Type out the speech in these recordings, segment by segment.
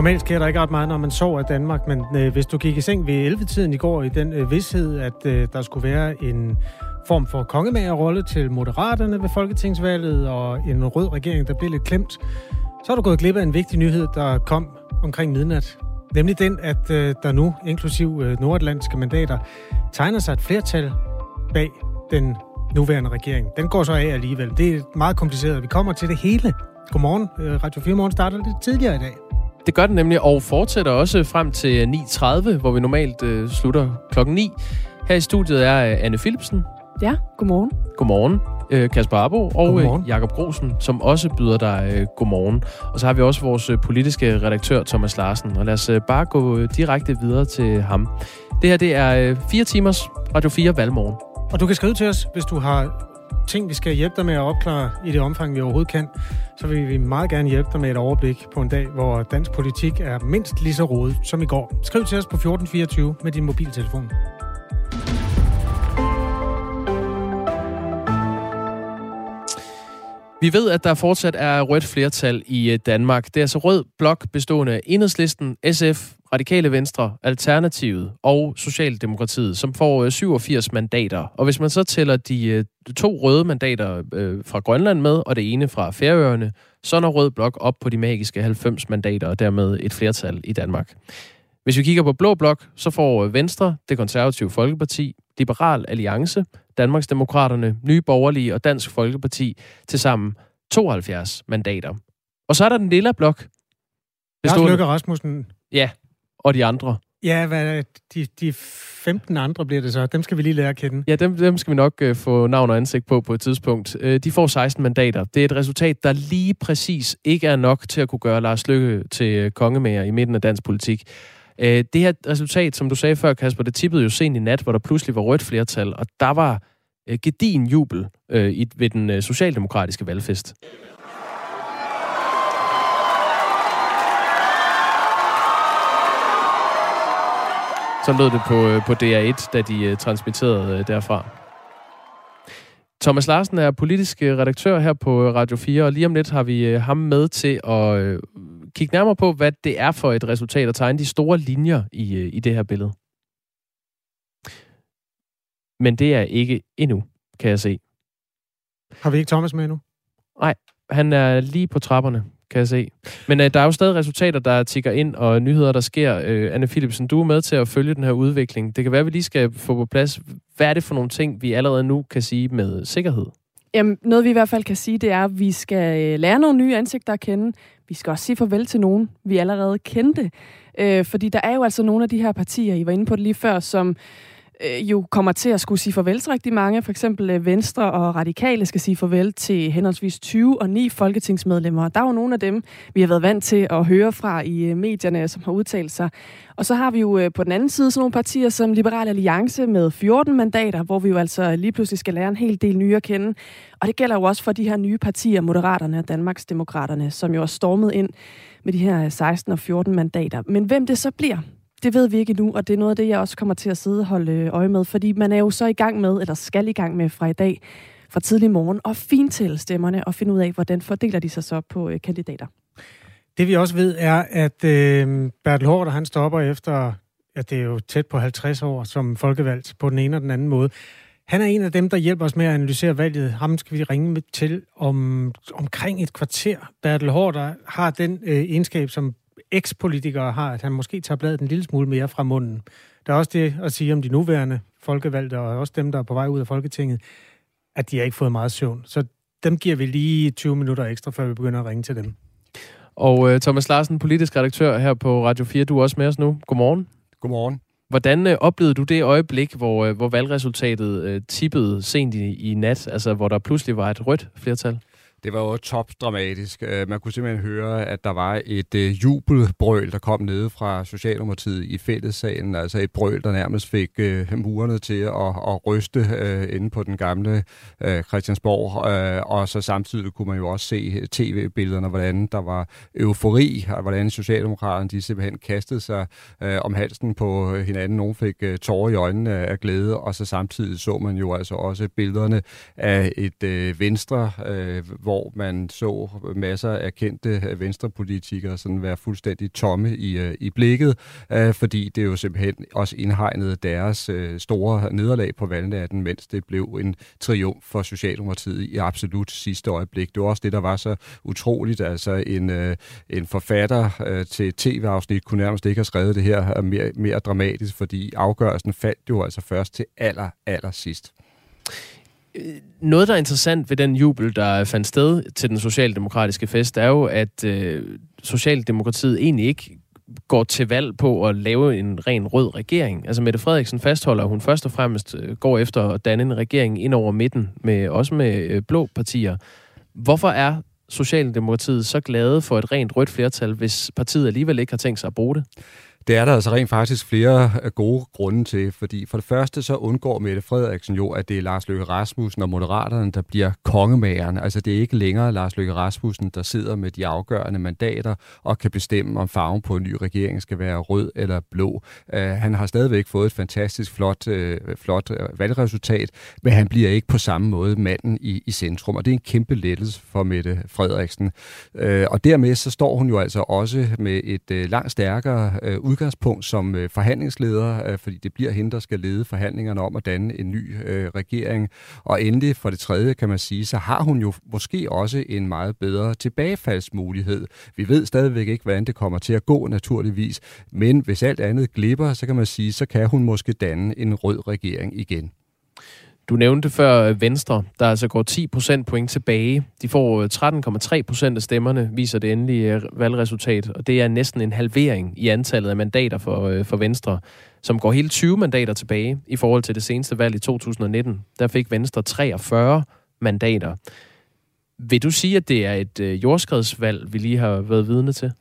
Normalt sker der ikke ret meget, når man sover i Danmark, men øh, hvis du gik i seng ved 11-tiden i går i den øh, vidshed, at øh, der skulle være en form for kongemagerrolle til moderaterne ved folketingsvalget og en rød regering, der blev lidt klemt, så er du gået glip af en vigtig nyhed, der kom omkring midnat. Nemlig den, at øh, der nu, inklusiv øh, nordatlantiske mandater, tegner sig et flertal bag den nuværende regering. Den går så af alligevel. Det er meget kompliceret. Vi kommer til det hele. Godmorgen. Øh, Radio 4 Morgen starter lidt tidligere i dag. Det gør den nemlig, og fortsætter også frem til 9.30, hvor vi normalt øh, slutter klokken 9. Her i studiet er øh, Anne Philipsen. Ja, godmorgen. Godmorgen. Øh, Kasper Abo og øh, Jakob Grosen, som også byder dig øh, godmorgen. Og så har vi også vores øh, politiske redaktør, Thomas Larsen. Og lad os øh, bare gå øh, direkte videre til ham. Det her, det er øh, fire timers Radio 4 valgmorgen. Og du kan skrive til os, hvis du har ting, vi skal hjælpe dig med at opklare i det omfang, vi overhovedet kan, så vil vi meget gerne hjælpe dig med et overblik på en dag, hvor dansk politik er mindst lige så rodet som i går. Skriv til os på 1424 med din mobiltelefon. Vi ved, at der fortsat er rødt flertal i øh, Danmark. Det er altså rød blok bestående af Enhedslisten, SF, Radikale Venstre, Alternativet og Socialdemokratiet, som får 87 øh, mandater. Og hvis man så tæller de øh, to røde mandater fra Grønland med, og det ene fra Færøerne, så når rød blok op på de magiske 90 mandater, og dermed et flertal i Danmark. Hvis vi kigger på blå blok, så får Venstre, det konservative Folkeparti, Liberal Alliance, Danmarksdemokraterne, Nye Borgerlige og Dansk Folkeparti til sammen 72 mandater. Og så er der den lille blok. Lars Løkke Rasmussen. Ja, og de andre. Ja, hvad, de, de 15 andre bliver det så. Dem skal vi lige lære at kende. Ja, dem, dem skal vi nok uh, få navn og ansigt på på et tidspunkt. Uh, de får 16 mandater. Det er et resultat, der lige præcis ikke er nok til at kunne gøre Lars Løkke til uh, kongemager i midten af dansk politik. Øh, det her resultat, som du sagde før, Kasper, det tippede jo sent i nat, hvor der pludselig var rødt flertal, og der var øh, gedin jubel øh, i, ved den øh, socialdemokratiske valgfest. Så lød det på, øh, på DR1, da de øh, transmitterede øh, derfra. Thomas Larsen er politisk redaktør her på Radio 4, og lige om lidt har vi ham med til at kigge nærmere på, hvad det er for et resultat, og tegne de store linjer i, i det her billede. Men det er ikke endnu, kan jeg se. Har vi ikke Thomas med endnu? Nej, han er lige på trapperne, kan jeg se. Men øh, der er jo stadig resultater, der tigger ind, og nyheder, der sker. Øh, Anne Philipsen, du er med til at følge den her udvikling. Det kan være, at vi lige skal få på plads, hvad er det for nogle ting, vi allerede nu kan sige med sikkerhed? Jamen, noget vi i hvert fald kan sige, det er, at vi skal øh, lære nogle nye ansigter at kende. Vi skal også sige farvel til nogen, vi allerede kendte. Øh, fordi der er jo altså nogle af de her partier, I var inde på det lige før, som øh, jo kommer til at skulle sige farvel til rigtig mange. For eksempel øh, Venstre og Radikale skal sige farvel til henholdsvis 20 og 9 folketingsmedlemmer. Der er jo nogle af dem, vi har været vant til at høre fra i øh, medierne, som har udtalt sig. Og så har vi jo øh, på den anden side sådan nogle partier som Liberal Alliance med 14 mandater, hvor vi jo altså lige pludselig skal lære en hel del nye at kende. Og det gælder jo også for de her nye partier, Moderaterne og Danmarksdemokraterne, som jo er stormet ind med de her 16 og 14 mandater. Men hvem det så bliver, det ved vi ikke nu, og det er noget af det, jeg også kommer til at sidde og holde øh, øje med, fordi man er jo så i gang med, eller skal i gang med fra i dag, fra tidlig morgen, og fintælle stemmerne og finde ud af, hvordan fordeler de sig så på øh, kandidater. Det vi også ved er, at øh, Bertel Hård, han stopper efter, ja, det er jo tæt på 50 år som folkevalgt på den ene og den anden måde. Han er en af dem, der hjælper os med at analysere valget. Ham skal vi ringe med til om, omkring et kvarter. Bertel Hård har den øh, egenskab, som ekspolitikere har, at han måske tager bladet en lille smule mere fra munden. Der er også det at sige om de nuværende folkevalgte, og også dem, der er på vej ud af Folketinget, at de har ikke fået meget søvn. Så dem giver vi lige 20 minutter ekstra, før vi begynder at ringe til dem. Og uh, Thomas Larsen, politisk redaktør her på Radio 4, du er også med os nu. Godmorgen. Godmorgen. Hvordan uh, oplevede du det øjeblik, hvor, uh, hvor valgresultatet uh, tippede sent i, i nat, altså hvor der pludselig var et rødt flertal? Det var jo topdramatisk. dramatisk. man kunne simpelthen høre, at der var et øh, jubelbrøl, der kom nede fra Socialdemokratiet i fællessalen. Altså et brøl, der nærmest fik øh, murerne til at, at ryste inde på den gamle Christiansborg. Og så samtidig kunne man jo også se tv-billederne, hvordan der var eufori, og hvordan Socialdemokraterne de simpelthen kastede sig om halsen på hinanden. Nogle fik tårer i øjnene af glæde, og så samtidig så man jo altså også billederne af et venstre, hvor man så masser af kendte venstrepolitikere sådan være fuldstændig tomme i, øh, i blikket, øh, fordi det jo simpelthen også indhegnede deres øh, store nederlag på valgnatten, mens det blev en triumf for Socialdemokratiet i absolut sidste øjeblik. Det var også det, der var så utroligt. Altså en, øh, en forfatter øh, til tv-afsnit kunne nærmest ikke have skrevet det her øh, mere, mere dramatisk, fordi afgørelsen faldt jo altså først til aller, aller sidst. Øh, noget, der er interessant ved den jubel, der fandt sted til den socialdemokratiske fest, er jo, at øh, Socialdemokratiet egentlig ikke går til valg på at lave en ren rød regering. Altså Mette Frederiksen fastholder, at hun først og fremmest øh, går efter at danne en regering ind over midten, med, også med øh, blå partier. Hvorfor er Socialdemokratiet så glade for et rent rødt flertal, hvis partiet alligevel ikke har tænkt sig at bruge det? Det er der altså rent faktisk flere øh, gode grunde til, fordi for det første så undgår Mette Frederiksen jo, at det er Lars Løkke Rasmussen og Moderaterne, der bliver kongemageren. Altså det er ikke længere Lars Løkke Rasmussen, der sidder med de afgørende mandater og kan bestemme, om farven på en ny regering skal være rød eller blå. Uh, han har stadigvæk fået et fantastisk flot, uh, flot valgresultat, men han bliver ikke på samme måde manden i, i centrum, og det er en kæmpe lettelse for Mette Frederiksen. Uh, og dermed så står hun jo altså også med et uh, langt stærkere uh, udgangspunkt som øh, forhandlingsleder, øh, fordi det bliver hende, der skal lede forhandlingerne om at danne en ny øh, regering. Og endelig for det tredje, kan man sige, så har hun jo måske også en meget bedre tilbagefaldsmulighed. Vi ved stadigvæk ikke, hvordan det kommer til at gå naturligvis, men hvis alt andet glipper, så kan man sige, så kan hun måske danne en rød regering igen. Du nævnte før øh, Venstre, der altså går 10 procent point tilbage. De får øh, 13,3 procent af stemmerne, viser det endelige øh, valgresultat, og det er næsten en halvering i antallet af mandater for, for Venstre, som går hele 20 mandater tilbage i forhold til det seneste valg i 2019. Der fik Venstre 43 mandater. Vil du sige, at det er et jordskredsvalg, vi lige har været vidne til?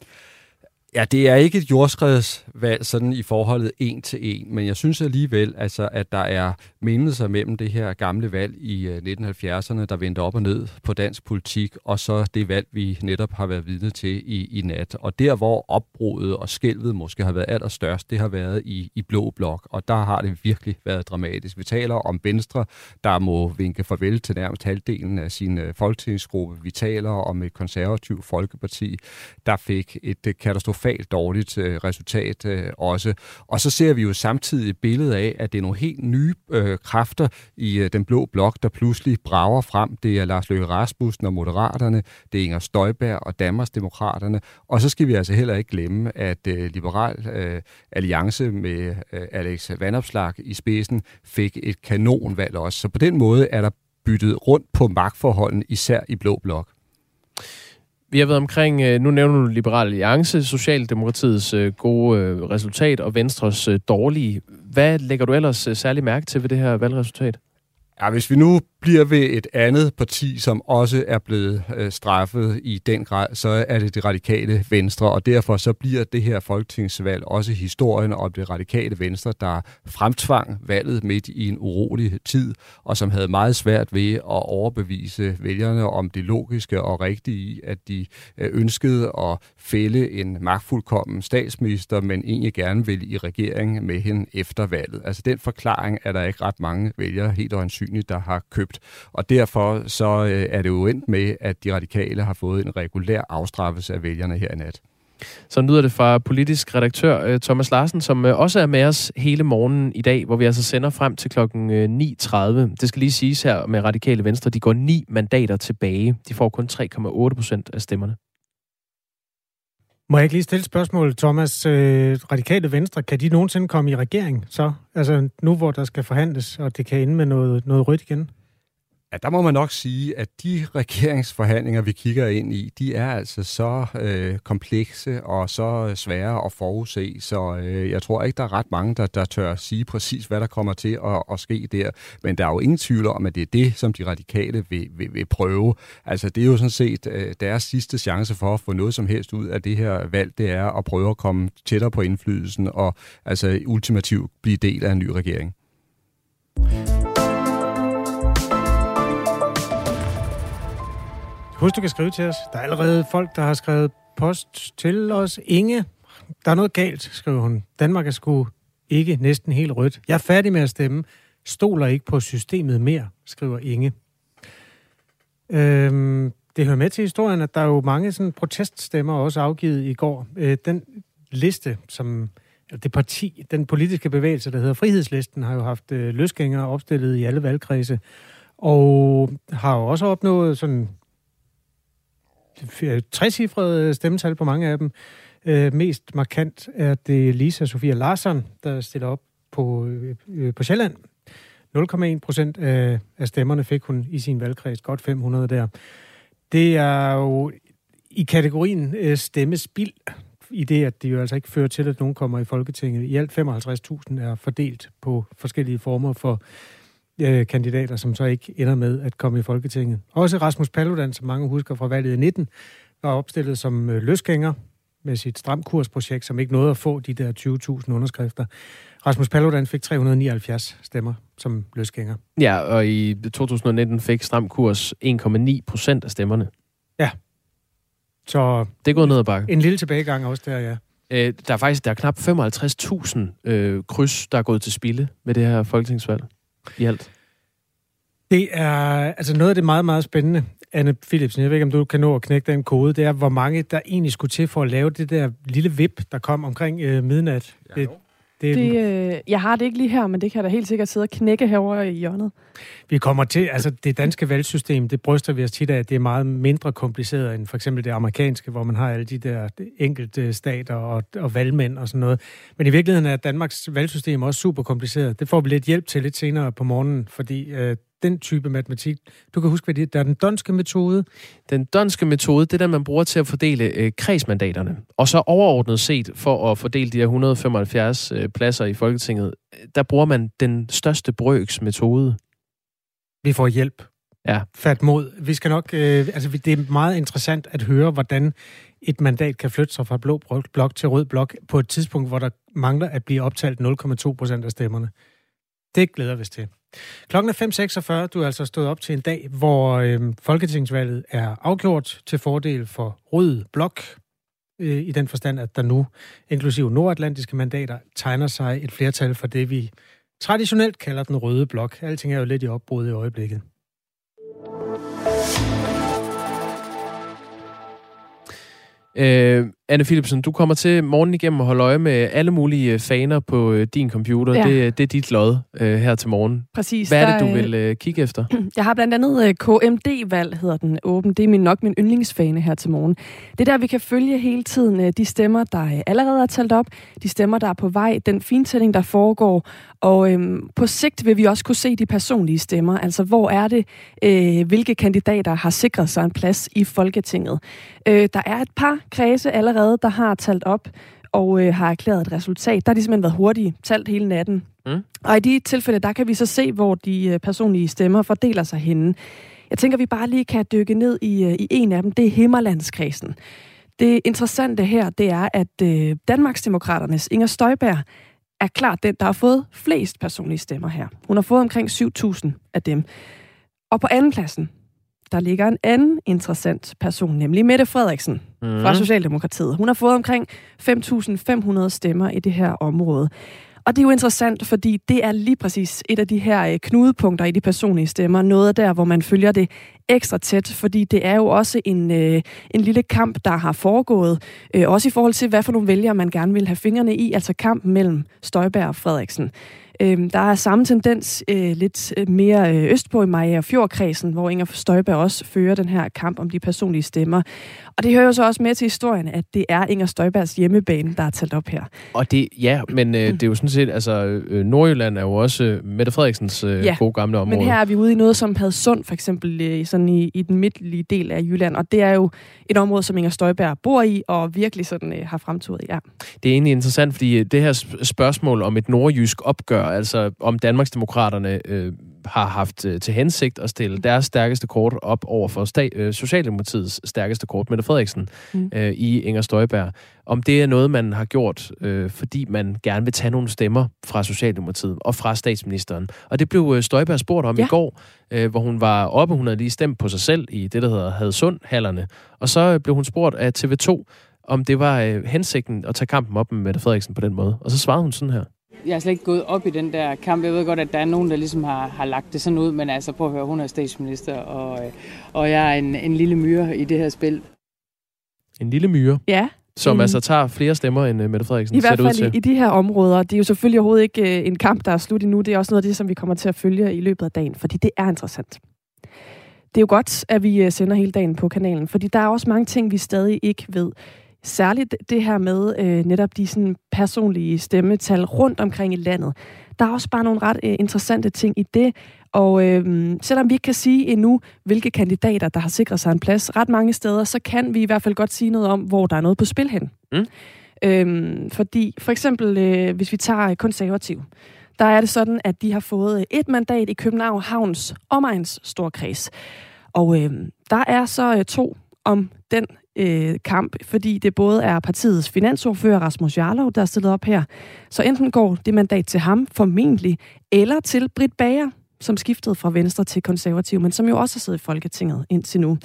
Ja, det er ikke et jordskredsvalg sådan i forholdet en til en, men jeg synes alligevel, altså, at der er mindelser mellem det her gamle valg i øh, 1970'erne, der vendte op og ned på dansk politik, og så det valg, vi netop har været vidne til i, i nat. Og der, hvor opbruddet og skælvet måske har været allerstørst, det har været i, i Blå Blok, og der har det virkelig været dramatisk. Vi taler om Venstre, der må vinke farvel til nærmest halvdelen af sin øh, folketingsgruppe. Vi taler om et konservativt folkeparti, der fik et øh, katastrofalt katastrofalt dårligt øh, resultat øh, også. Og så ser vi jo samtidig et billede af, at det er nogle helt nye øh, kræfter i øh, den blå blok, der pludselig brager frem. Det er Lars Løkke Rasmussen og Moderaterne, det er Inger Støjberg og Danmarksdemokraterne. Og så skal vi altså heller ikke glemme, at øh, Liberal øh, Alliance med øh, Alex Vanopslag i spidsen fik et kanonvalg også. Så på den måde er der byttet rundt på magtforholdene, især i blå blok. Vi har været omkring, øh, nu nævner du Liberal Alliance, Socialdemokratiets øh, gode øh, resultat og Venstres dårlige. Hvad lægger du ellers særlig mærke til ved det her valgresultat? Ja, hvis vi nu bliver ved et andet parti, som også er blevet øh, straffet i den grad, så er det det radikale venstre, og derfor så bliver det her folketingsvalg også historien om det radikale venstre, der fremtvang valget midt i en urolig tid, og som havde meget svært ved at overbevise vælgerne om det logiske og rigtige i, at de øh, ønskede at fælde en magtfuldkommen statsminister, men egentlig gerne ville i regering med hende efter valget. Altså den forklaring er der ikke ret mange vælgere helt øjensynligt, der har købt købt. Og derfor så øh, er det jo endt med, at de radikale har fået en regulær afstraffelse af vælgerne her i nat. Så lyder det fra politisk redaktør øh, Thomas Larsen, som øh, også er med os hele morgenen i dag, hvor vi altså sender frem til klokken 9.30. Det skal lige siges her med Radikale Venstre, de går ni mandater tilbage. De får kun 3,8 procent af stemmerne. Må jeg ikke lige stille spørgsmål, Thomas? Radikale Venstre, kan de nogensinde komme i regering så? Altså nu, hvor der skal forhandles, og det kan ende med noget, noget rødt igen? Ja, der må man nok sige, at de regeringsforhandlinger, vi kigger ind i, de er altså så øh, komplekse og så svære at forudse, så øh, jeg tror ikke, der er ret mange, der, der tør sige præcis, hvad der kommer til at, at ske der. Men der er jo ingen tvivl om, at det er det, som de radikale vil, vil, vil prøve. Altså, det er jo sådan set øh, deres sidste chance for at få noget som helst ud af det her valg, det er at prøve at komme tættere på indflydelsen og altså ultimativt blive del af en ny regering. Husk, du kan skrive til os. Der er allerede folk, der har skrevet post til os. Inge, der er noget galt, skriver hun. Danmark er sgu ikke næsten helt rødt. Jeg er færdig med at stemme. Stoler ikke på systemet mere, skriver Inge. Øhm, det hører med til historien, at der er jo mange sådan proteststemmer også afgivet i går. Øh, den liste, som det parti, den politiske bevægelse, der hedder Frihedslisten, har jo haft øh, løsgængere opstillet i alle valgkredse, og har jo også opnået sådan 60 stemmetal på mange af dem. Øh, mest markant er det Lisa Sofia Larsson, der stiller op på, øh, øh på Sjælland. 0,1 procent af, af stemmerne fik hun i sin valgkreds, godt 500 der. Det er jo i kategorien øh, stemmespild, i det, at det jo altså ikke fører til, at nogen kommer i Folketinget. I alt 55.000 er fordelt på forskellige former for øh, kandidater, som så ikke ender med at komme i Folketinget. Også Rasmus Paludan, som mange husker fra valget i 19, var opstillet som øh, løsgænger med sit stramkursprojekt, som ikke nåede at få de der 20.000 underskrifter. Rasmus Paludan fik 379 stemmer som løsgænger. Ja, og i 2019 fik Stram Kurs 1,9 procent af stemmerne. Ja. Så det er gået ned ad bakke. En lille tilbagegang også der, ja. Øh, der er faktisk der er knap 55.000 øh, kryds, der er gået til spilde med det her folketingsvalg i alt. Det er altså noget af det meget, meget spændende, Anne Philipsen, jeg ved ikke, om du kan nå at knække den kode, det er, hvor mange der egentlig skulle til for at lave det der lille vip, der kom omkring øh, midnat. Ja, det, det, det, øh, jeg har det ikke lige her, men det kan da helt sikkert sidde og knække herover i hjørnet. Vi kommer til, altså det danske valgsystem, det bryster vi os tit af, at det er meget mindre kompliceret end for eksempel det amerikanske, hvor man har alle de der enkelte stater og, og valgmænd og sådan noget. Men i virkeligheden er Danmarks valgsystem også super kompliceret. Det får vi lidt hjælp til lidt senere på morgenen, fordi øh, den type matematik. Du kan huske, hvad det er. Der er den donske metode. Den donske metode, det er den, man bruger til at fordele øh, kredsmandaterne. Og så overordnet set, for at fordele de her 175 øh, pladser i Folketinget, der bruger man den største brøks metode. Vi får hjælp. Ja. Fat mod. Vi skal nok, øh, altså det er meget interessant at høre, hvordan et mandat kan flytte sig fra blå blok til rød blok på et tidspunkt, hvor der mangler at blive optalt 0,2 procent af stemmerne. Det glæder vi os til. Klokken er 5.46. Du er altså stået op til en dag, hvor øh, Folketingsvalget er afgjort til fordel for Rød Blok. Øh, I den forstand, at der nu, inklusive nordatlantiske mandater, tegner sig et flertal for det, vi traditionelt kalder den Røde Blok. Alting er jo lidt i opbrud i øjeblikket. Øh, Anne Philipsen, du kommer til morgen igennem og holde øje med alle mulige øh, faner på øh, din computer. Ja. Det, det er dit lod øh, her til morgen. Præcis. Hvad er det, du vil øh, kigge efter? Jeg har blandt andet øh, KMD-valg, hedder den åben. Det er min, nok min yndlingsfane her til morgen. Det er der, vi kan følge hele tiden øh, de stemmer, der øh, allerede er talt op, de stemmer, der er på vej, den fintælling, der foregår. Og øh, på sigt vil vi også kunne se de personlige stemmer. Altså, hvor er det, øh, hvilke kandidater har sikret sig en plads i Folketinget. Øh, der er et par kredse allerede, der har talt op og øh, har erklæret et resultat. Der har de simpelthen været hurtige, talt hele natten. Mm. Og i de tilfælde, der kan vi så se, hvor de øh, personlige stemmer fordeler sig henne. Jeg tænker, vi bare lige kan dykke ned i, øh, i en af dem. Det er Himmerlandskredsen. Det interessante her, det er, at øh, Danmarksdemokraternes Inger Støjberg er klart den, der har fået flest personlige stemmer her. Hun har fået omkring 7.000 af dem. Og på andenpladsen, der ligger en anden interessant person, nemlig Mette Frederiksen mm. fra Socialdemokratiet. Hun har fået omkring 5.500 stemmer i det her område. Og det er jo interessant, fordi det er lige præcis et af de her øh, knudepunkter i de personlige stemmer. Noget der, hvor man følger det ekstra tæt, fordi det er jo også en, øh, en lille kamp, der har foregået. Øh, også i forhold til, hvad for nogle vælgere man gerne vil have fingrene i, altså kampen mellem Støjberg og Frederiksen. Øh, der er samme tendens øh, lidt øh, mere øh, østpå i Maja Fjordkredsen, hvor Inger Støjberg også fører den her kamp om de personlige stemmer. Og det hører jo så også med til historien, at det er Inger Støjbergs hjemmebane, der er talt op her. Og det, ja, men øh, det er jo sådan set, altså øh, Nordjylland er jo også øh, Mette Frederiksens øh, ja, gode gamle område. men her er vi ude i noget som Hadsund, for eksempel øh, sådan i, i den midtlige del af Jylland, og det er jo et område, som Inger Støjberg bor i, og virkelig sådan øh, har fremturet, ja. Det er egentlig interessant, fordi det her spørgsmål om et nordjysk opgør, altså om Danmarksdemokraterne øh, har haft øh, til hensigt at stille deres stærkeste kort op over for sta- øh, Socialdemokratiets stærkeste kort, Mette Frederiksen, mm. øh, i Inger Støjberg. Om det er noget, man har gjort, øh, fordi man gerne vil tage nogle stemmer fra Socialdemokratiet og fra statsministeren. Og det blev øh, Støjberg spurgt om ja. i går, øh, hvor hun var oppe. Hun havde lige stemt på sig selv i det, der hedder Hadsund-hallerne. Og så øh, blev hun spurgt af TV2, om det var øh, hensigten at tage kampen op med Mette Frederiksen på den måde. Og så svarede hun sådan her. Jeg har slet ikke gået op i den der kamp. Jeg ved godt, at der er nogen, der ligesom har, har lagt det sådan ud, men altså prøv at høre, hun er statsminister, og, øh, og jeg er en, en lille myre i det her spil. En lille myre? Ja. Som Mm. altså tager flere stemmer end uh, Mette Frederiksen, I hvert fald til. i, i de her områder. Det er jo selvfølgelig overhovedet ikke øh, en kamp, der er slut endnu. Det er også noget af det, som vi kommer til at følge i løbet af dagen, fordi det er interessant. Det er jo godt, at vi øh, sender hele dagen på kanalen, fordi der er også mange ting, vi stadig ikke ved. Særligt det her med øh, netop de sådan, personlige stemmetal rundt omkring i landet. Der er også bare nogle ret øh, interessante ting i det, og øh, selvom vi ikke kan sige endnu, hvilke kandidater, der har sikret sig en plads ret mange steder, så kan vi i hvert fald godt sige noget om, hvor der er noget på spil hen. Mm. Øhm, fordi for eksempel, øh, hvis vi tager konservativ, der er det sådan, at de har fået et mandat i København Havns omegns storkreds. Og øh, der er så øh, to om den øh, kamp, fordi det både er partiets finansordfører Rasmus Jarlov, der er stillet op her. Så enten går det mandat til ham formentlig, eller til Britt Bager, som skiftede fra Venstre til Konservativ, men som jo også har siddet i Folketinget indtil nu.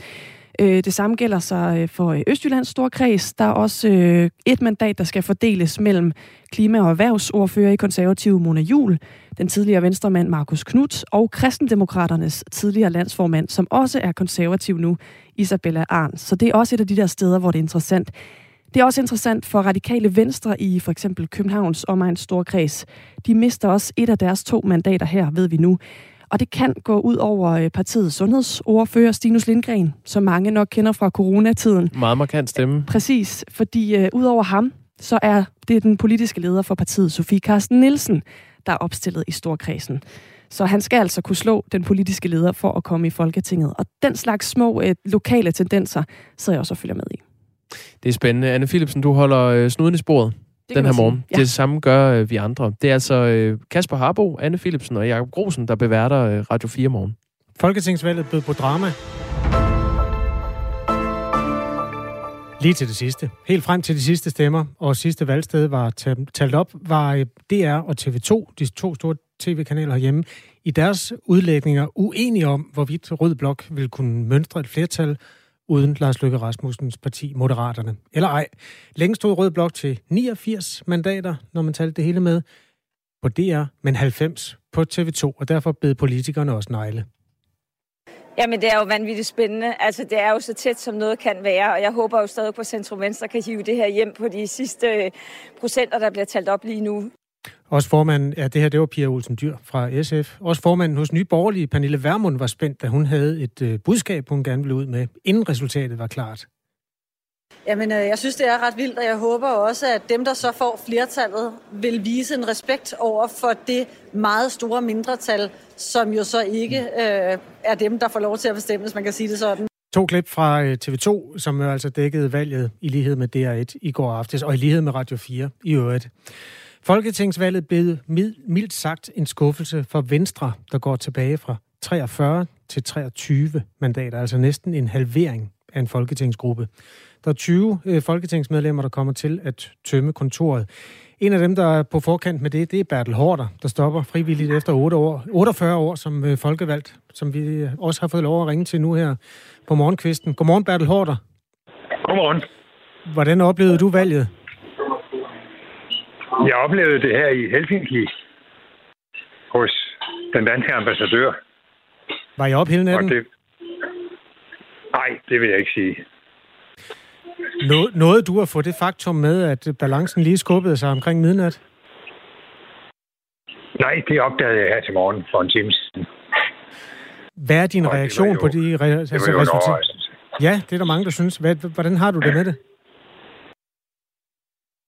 Øh, det samme gælder så øh, for øh, Østjyllands Storkreds. Der er også øh, et mandat, der skal fordeles mellem klima- og erhvervsordfører i konservative Mona Jul, den tidligere venstremand Markus Knudt og kristendemokraternes tidligere landsformand, som også er konservativ nu, Isabella Arns. Så det er også et af de der steder, hvor det er interessant. Det er også interessant for radikale venstre i for eksempel Københavns omegns storkreds. De mister også et af deres to mandater her, ved vi nu. Og det kan gå ud over øh, partiets sundhedsordfører Stinus Lindgren, som mange nok kender fra coronatiden. Meget markant stemme. Præcis, fordi øh, ud over ham, så er det den politiske leder for partiet, Sofie Carsten Nielsen, der er opstillet i Storkredsen. Så han skal altså kunne slå den politiske leder for at komme i Folketinget. Og den slags små øh, lokale tendenser sidder jeg også og følger med i. Det er spændende. Anne Philipsen, du holder øh, snuden i sporet Det den her morgen. Ja. Det samme gør øh, vi andre. Det er altså øh, Kasper Harbo, Anne Philipsen og Jakob Grosen, der beværter øh, Radio 4 morgen. Folketingsvalget bød på drama. Lige til det sidste. Helt frem til de sidste stemmer, og sidste valgsted var ta- talt op, var øh, DR og TV2, de to store tv-kanaler herhjemme, i deres udlægninger uenige om, hvorvidt Rød Blok ville kunne mønstre et flertal uden Lars Løkke Rasmussens parti, Moderaterne. Eller ej. Længst stod Rød Blok til 89 mandater, når man talte det hele med, på DR, men 90 på TV2, og derfor bed politikerne også negle. Jamen, det er jo vanvittigt spændende. Altså, det er jo så tæt, som noget kan være, og jeg håber jo stadig på, at Centrum Venstre kan hive det her hjem på de sidste øh, procenter, der bliver talt op lige nu. Også formanden, ja, det her det var Pia Olsen Dyr fra SF. Også formanden hos Nye Borgerlige, Pernille Vermund, var spændt, da hun havde et øh, budskab, hun gerne ville ud med, inden resultatet var klart. Jamen, øh, jeg synes, det er ret vildt, og jeg håber også, at dem, der så får flertallet, vil vise en respekt over for det meget store mindretal, som jo så ikke øh, er dem, der får lov til at bestemme, hvis man kan sige det sådan. To klip fra øh, TV2, som jo altså dækkede valget i lighed med DR1 i går aftes, og i lighed med Radio 4 i øvrigt. Folketingsvalget blev mildt sagt en skuffelse for Venstre, der går tilbage fra 43 til 23 mandater, altså næsten en halvering af en folketingsgruppe. Der er 20 øh, folketingsmedlemmer, der kommer til at tømme kontoret. En af dem, der er på forkant med det, det er Bertel Hårder, der stopper frivilligt efter 8 år, 48 år som øh, folkevalgt, som vi øh, også har fået lov at ringe til nu her på morgenkvisten. Godmorgen, Bertel Hårder. Godmorgen. Hvordan oplevede du valget? Jeg oplevede det her i Helsinki hos den danske ambassadør. Var I op hele natten? det... Nej, det vil jeg ikke sige. Nå, nåede du at få det faktum med, at balancen lige skubbede sig omkring midnat? Nej, det opdagede jeg her til morgen for en time siden. Hvad er din Og det reaktion jo- på de re- Det altså resultater? Ja, det er der mange, der synes. Hvad, hvordan har du det med det?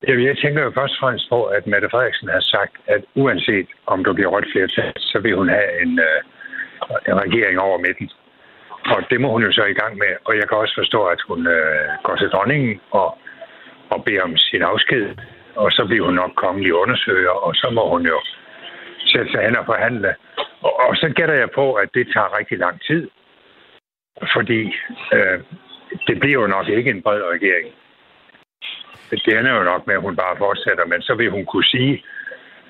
Jamen, jeg tænker jo først og fremmest på, at Mette Frederiksen har sagt, at uanset om der bliver rødt flertal, så vil hun have en, øh, en regering over midten. Og det må hun jo så i gang med. Og jeg kan også forstå, at hun øh, går til dronningen og, og beder om sin afsked. Og så bliver hun nok kongelig undersøger, og så må hun jo sætte sig hen og forhandle. Og, og så gætter jeg på, at det tager rigtig lang tid. Fordi øh, det bliver jo nok ikke en bred regering. Det ender jo nok med, at hun bare fortsætter, men så vil hun kunne sige,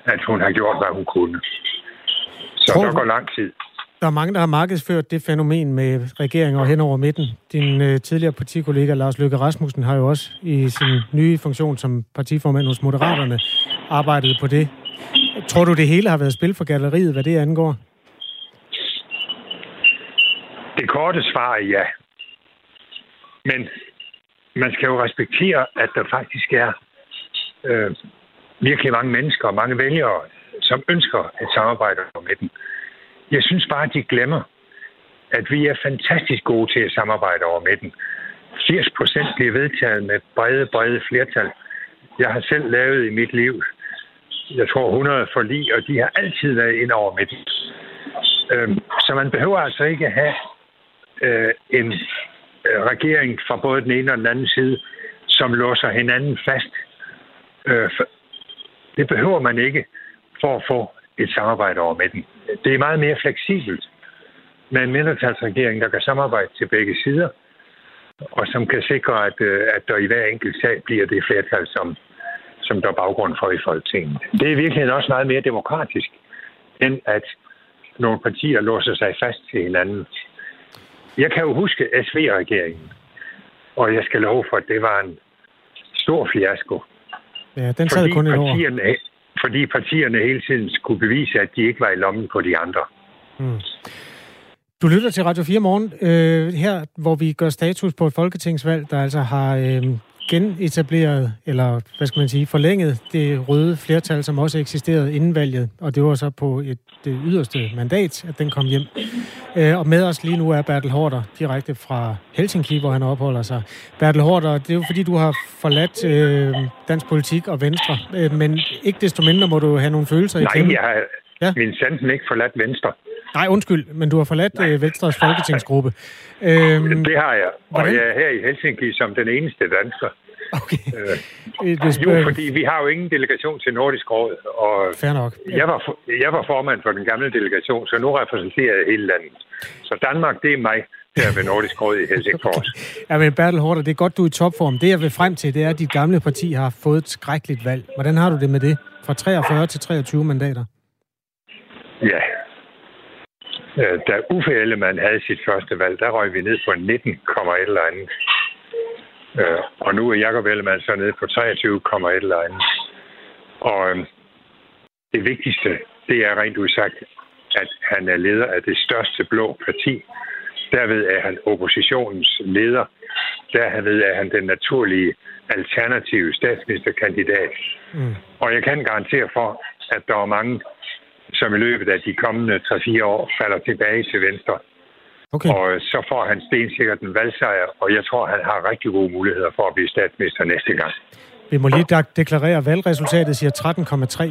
at hun har gjort, hvad hun kunne. Så Tror der går lang tid. Der er mange, der har markedsført det fænomen med regeringer hen over midten. Din øh, tidligere partikollega Lars Løkke Rasmussen har jo også i sin nye funktion som partiformand hos Moderaterne arbejdet på det. Tror du, det hele har været spil for galleriet, hvad det angår? Det korte svar er ja. Men man skal jo respektere, at der faktisk er øh, virkelig mange mennesker og mange vælgere, som ønsker et samarbejde med dem. Jeg synes bare, at de glemmer, at vi er fantastisk gode til at samarbejde over midten. 80 procent bliver vedtaget med brede, brede flertal. Jeg har selv lavet i mit liv, jeg tror 100 forlig, og de har altid været ind over midten. Øh, så man behøver altså ikke have øh, en Øh, regering fra både den ene og den anden side, som låser hinanden fast. Øh, det behøver man ikke for at få et samarbejde over midten. Det er meget mere fleksibelt med en mindretalsregering, der kan samarbejde til begge sider, og som kan sikre, at, øh, at der i hver enkelt sag bliver det flertal, som, som der er baggrund for i Folketinget. Det er virkelig også meget mere demokratisk, end at nogle partier låser sig fast til hinanden. Jeg kan jo huske SV-regeringen, og jeg skal love for, at det var en stor fiasko. Ja, den sad kun et partierne, år. Fordi partierne hele tiden skulle bevise, at de ikke var i lommen på de andre. Mm. Du lytter til Radio 4 morgen, øh, her hvor vi gør status på et folketingsvalg, der altså har øh, genetableret, eller hvad skal man sige, forlænget det røde flertal, som også eksisterede inden valget, og det var så på et, det yderste mandat, at den kom hjem. Øh, og med os lige nu er Bertel Hårder, direkte fra Helsinki, hvor han opholder sig. Bertel Hårder, det er jo fordi, du har forladt øh, dansk politik og Venstre, øh, men ikke desto mindre må du have nogle følelser Nej, i Nej, jeg har ja? min sanden ikke forladt Venstre. Nej, undskyld, men du har forladt Nej. Øh, Venstres folketingsgruppe. Øhm, det har jeg, og hvordan? jeg er her i Helsinki som den eneste dansker. Okay. Øh, det jo, fordi vi har jo ingen delegation til Nordisk Råd, og Fair nok. Jeg, var, jeg var formand for den gamle delegation, så nu repræsenterer jeg hele landet. Så Danmark, det er mig her ved Nordisk Råd i Helsingfors. okay. Ja, men Bertel Hårder, det er godt, du er i topform. Det, jeg vil frem til, det er, at dit gamle parti har fået et skrækkeligt valg. Hvordan har du det med det? Fra 43 til 23 mandater? Ja, Øh, da Uffe Ellemann havde sit første valg, der røg vi ned på 19, et eller andet. Øh, og nu er Jacob Ellemann så nede på 23, et eller andet. Og det vigtigste, det er rent udsagt, at han er leder af det største blå parti. Derved er han oppositionens leder. Derved er han den naturlige alternative statsministerkandidat. Mm. Og jeg kan garantere for, at der er mange som i løbet af de kommende 3-4 år falder tilbage til venstre. Okay. Og så får han stensikkert en valgsejr, og jeg tror, han har rigtig gode muligheder for at blive statsminister næste gang. Vi må lige deklarere, at valgresultatet siger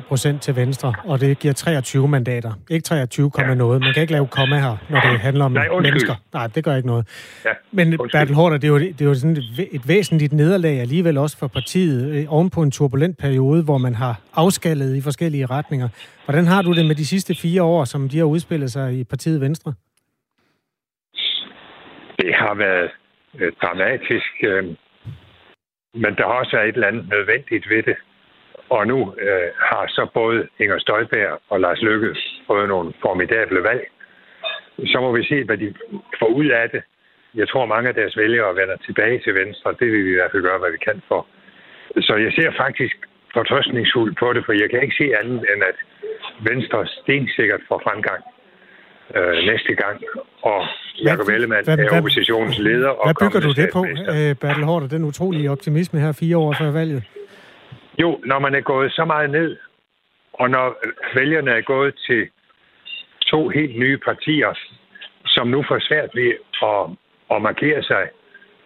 13,3 procent til Venstre, og det giver 23 mandater. Ikke 23, ja. noget. Man kan ikke lave komma her, når det handler om Nej, mennesker. Nej, det gør ikke noget. Ja, Men undskyld. Bertel Hårder, det er jo, det er jo sådan et, et væsentligt nederlag alligevel også for partiet, øh, oven på en turbulent periode, hvor man har afskallet i forskellige retninger. Hvordan har du det med de sidste fire år, som de har udspillet sig i partiet Venstre? Det har været øh, dramatisk. Øh, men der har også er et eller andet nødvendigt ved det. Og nu øh, har så både Inger Støjberg og Lars Løkke fået nogle formidable valg. Så må vi se, hvad de får ud af det. Jeg tror, mange af deres vælgere vender tilbage til Venstre. Det vil vi i hvert fald gøre, hvad vi kan for. Så jeg ser faktisk fortrøstningsfuldt på det, for jeg kan ikke se andet end, at Venstre stensikkert får fremgang øh, næste gang. Og Jacob Ellemann er oppositionens leder. Og hvad bygger du det på, øh, Bertel Hårder, den utrolige optimisme her fire år før valget? Jo, når man er gået så meget ned, og når vælgerne er gået til to helt nye partier, som nu får svært ved at, at markere sig,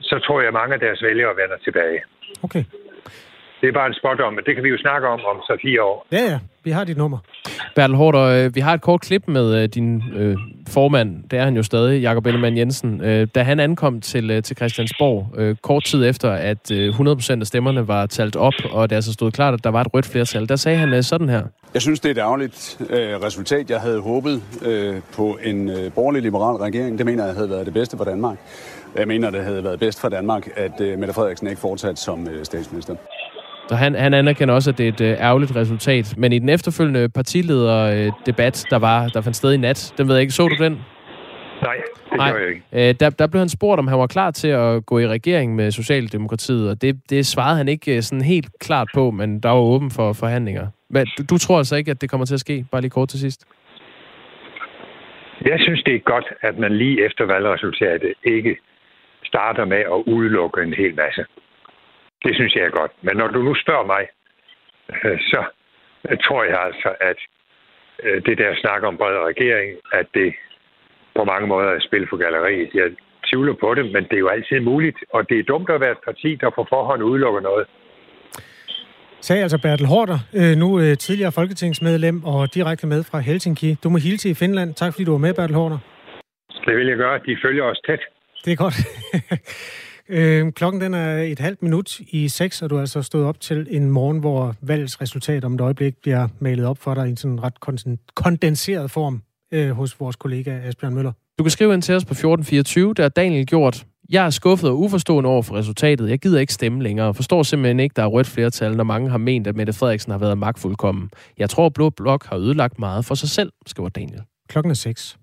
så tror jeg, at mange af deres vælgere vender tilbage. Okay. Det er bare en spot om, men det kan vi jo snakke om om så fire år. Ja, ja. Vi har dit nummer. Bertel Hårder, øh, vi har et kort klip med øh, din øh, formand, det er han jo stadig, Jakob Ellemann Jensen, øh, da han ankom til, øh, til Christiansborg øh, kort tid efter, at øh, 100% af stemmerne var talt op, og det altså stod klart, at der var et rødt flertal. Der sagde han øh, sådan her. Jeg synes, det er et ærgerligt øh, resultat. Jeg havde håbet øh, på en øh, borgerlig-liberal regering. Det mener jeg havde været det bedste for Danmark. Jeg mener, det havde været bedst for Danmark, at øh, Mette Frederiksen ikke fortsat som øh, statsminister. Så han, han anerkender også, at det er et øh, ærgerligt resultat. Men i den efterfølgende partilederdebat, der var der fandt sted i nat, den ved jeg ikke, så du den? Nej, det Nej. jeg ikke. Øh, der, der blev han spurgt, om han var klar til at gå i regering med Socialdemokratiet, og det, det svarede han ikke øh, sådan helt klart på, men der var åben for forhandlinger. Hvad, du, du tror altså ikke, at det kommer til at ske? Bare lige kort til sidst. Jeg synes, det er godt, at man lige efter valgresultatet ikke starter med at udelukke en hel masse. Det synes jeg er godt. Men når du nu spørger mig, øh, så tror jeg altså, at øh, det der snak om bred regering, at det på mange måder er spil for galleriet. Jeg tvivler på det, men det er jo altid muligt, og det er dumt at være et parti, der på forhånd udelukker noget. Sagde altså Bertel Hårder, øh, nu øh, tidligere folketingsmedlem og direkte med fra Helsinki. Du må hilse i Finland. Tak fordi du var med, Bertel Hårder. Det vil jeg gøre. De følger os tæt. Det er godt. øh, klokken den er et halvt minut i seks, og du er altså stået op til en morgen, hvor valgets resultat om et øjeblik bliver malet op for dig i en sådan ret kondenseret form øh, hos vores kollega Asbjørn Møller. Du kan skrive ind til os på 1424, der er Daniel gjort. Jeg er skuffet og uforstående over for resultatet. Jeg gider ikke stemme længere. Forstår simpelthen ikke, der er rødt flertal, når mange har ment, at Mette Frederiksen har været magtfuldkommen. Jeg tror, Blå Blok har ødelagt meget for sig selv, skriver Daniel. Klokken er 6.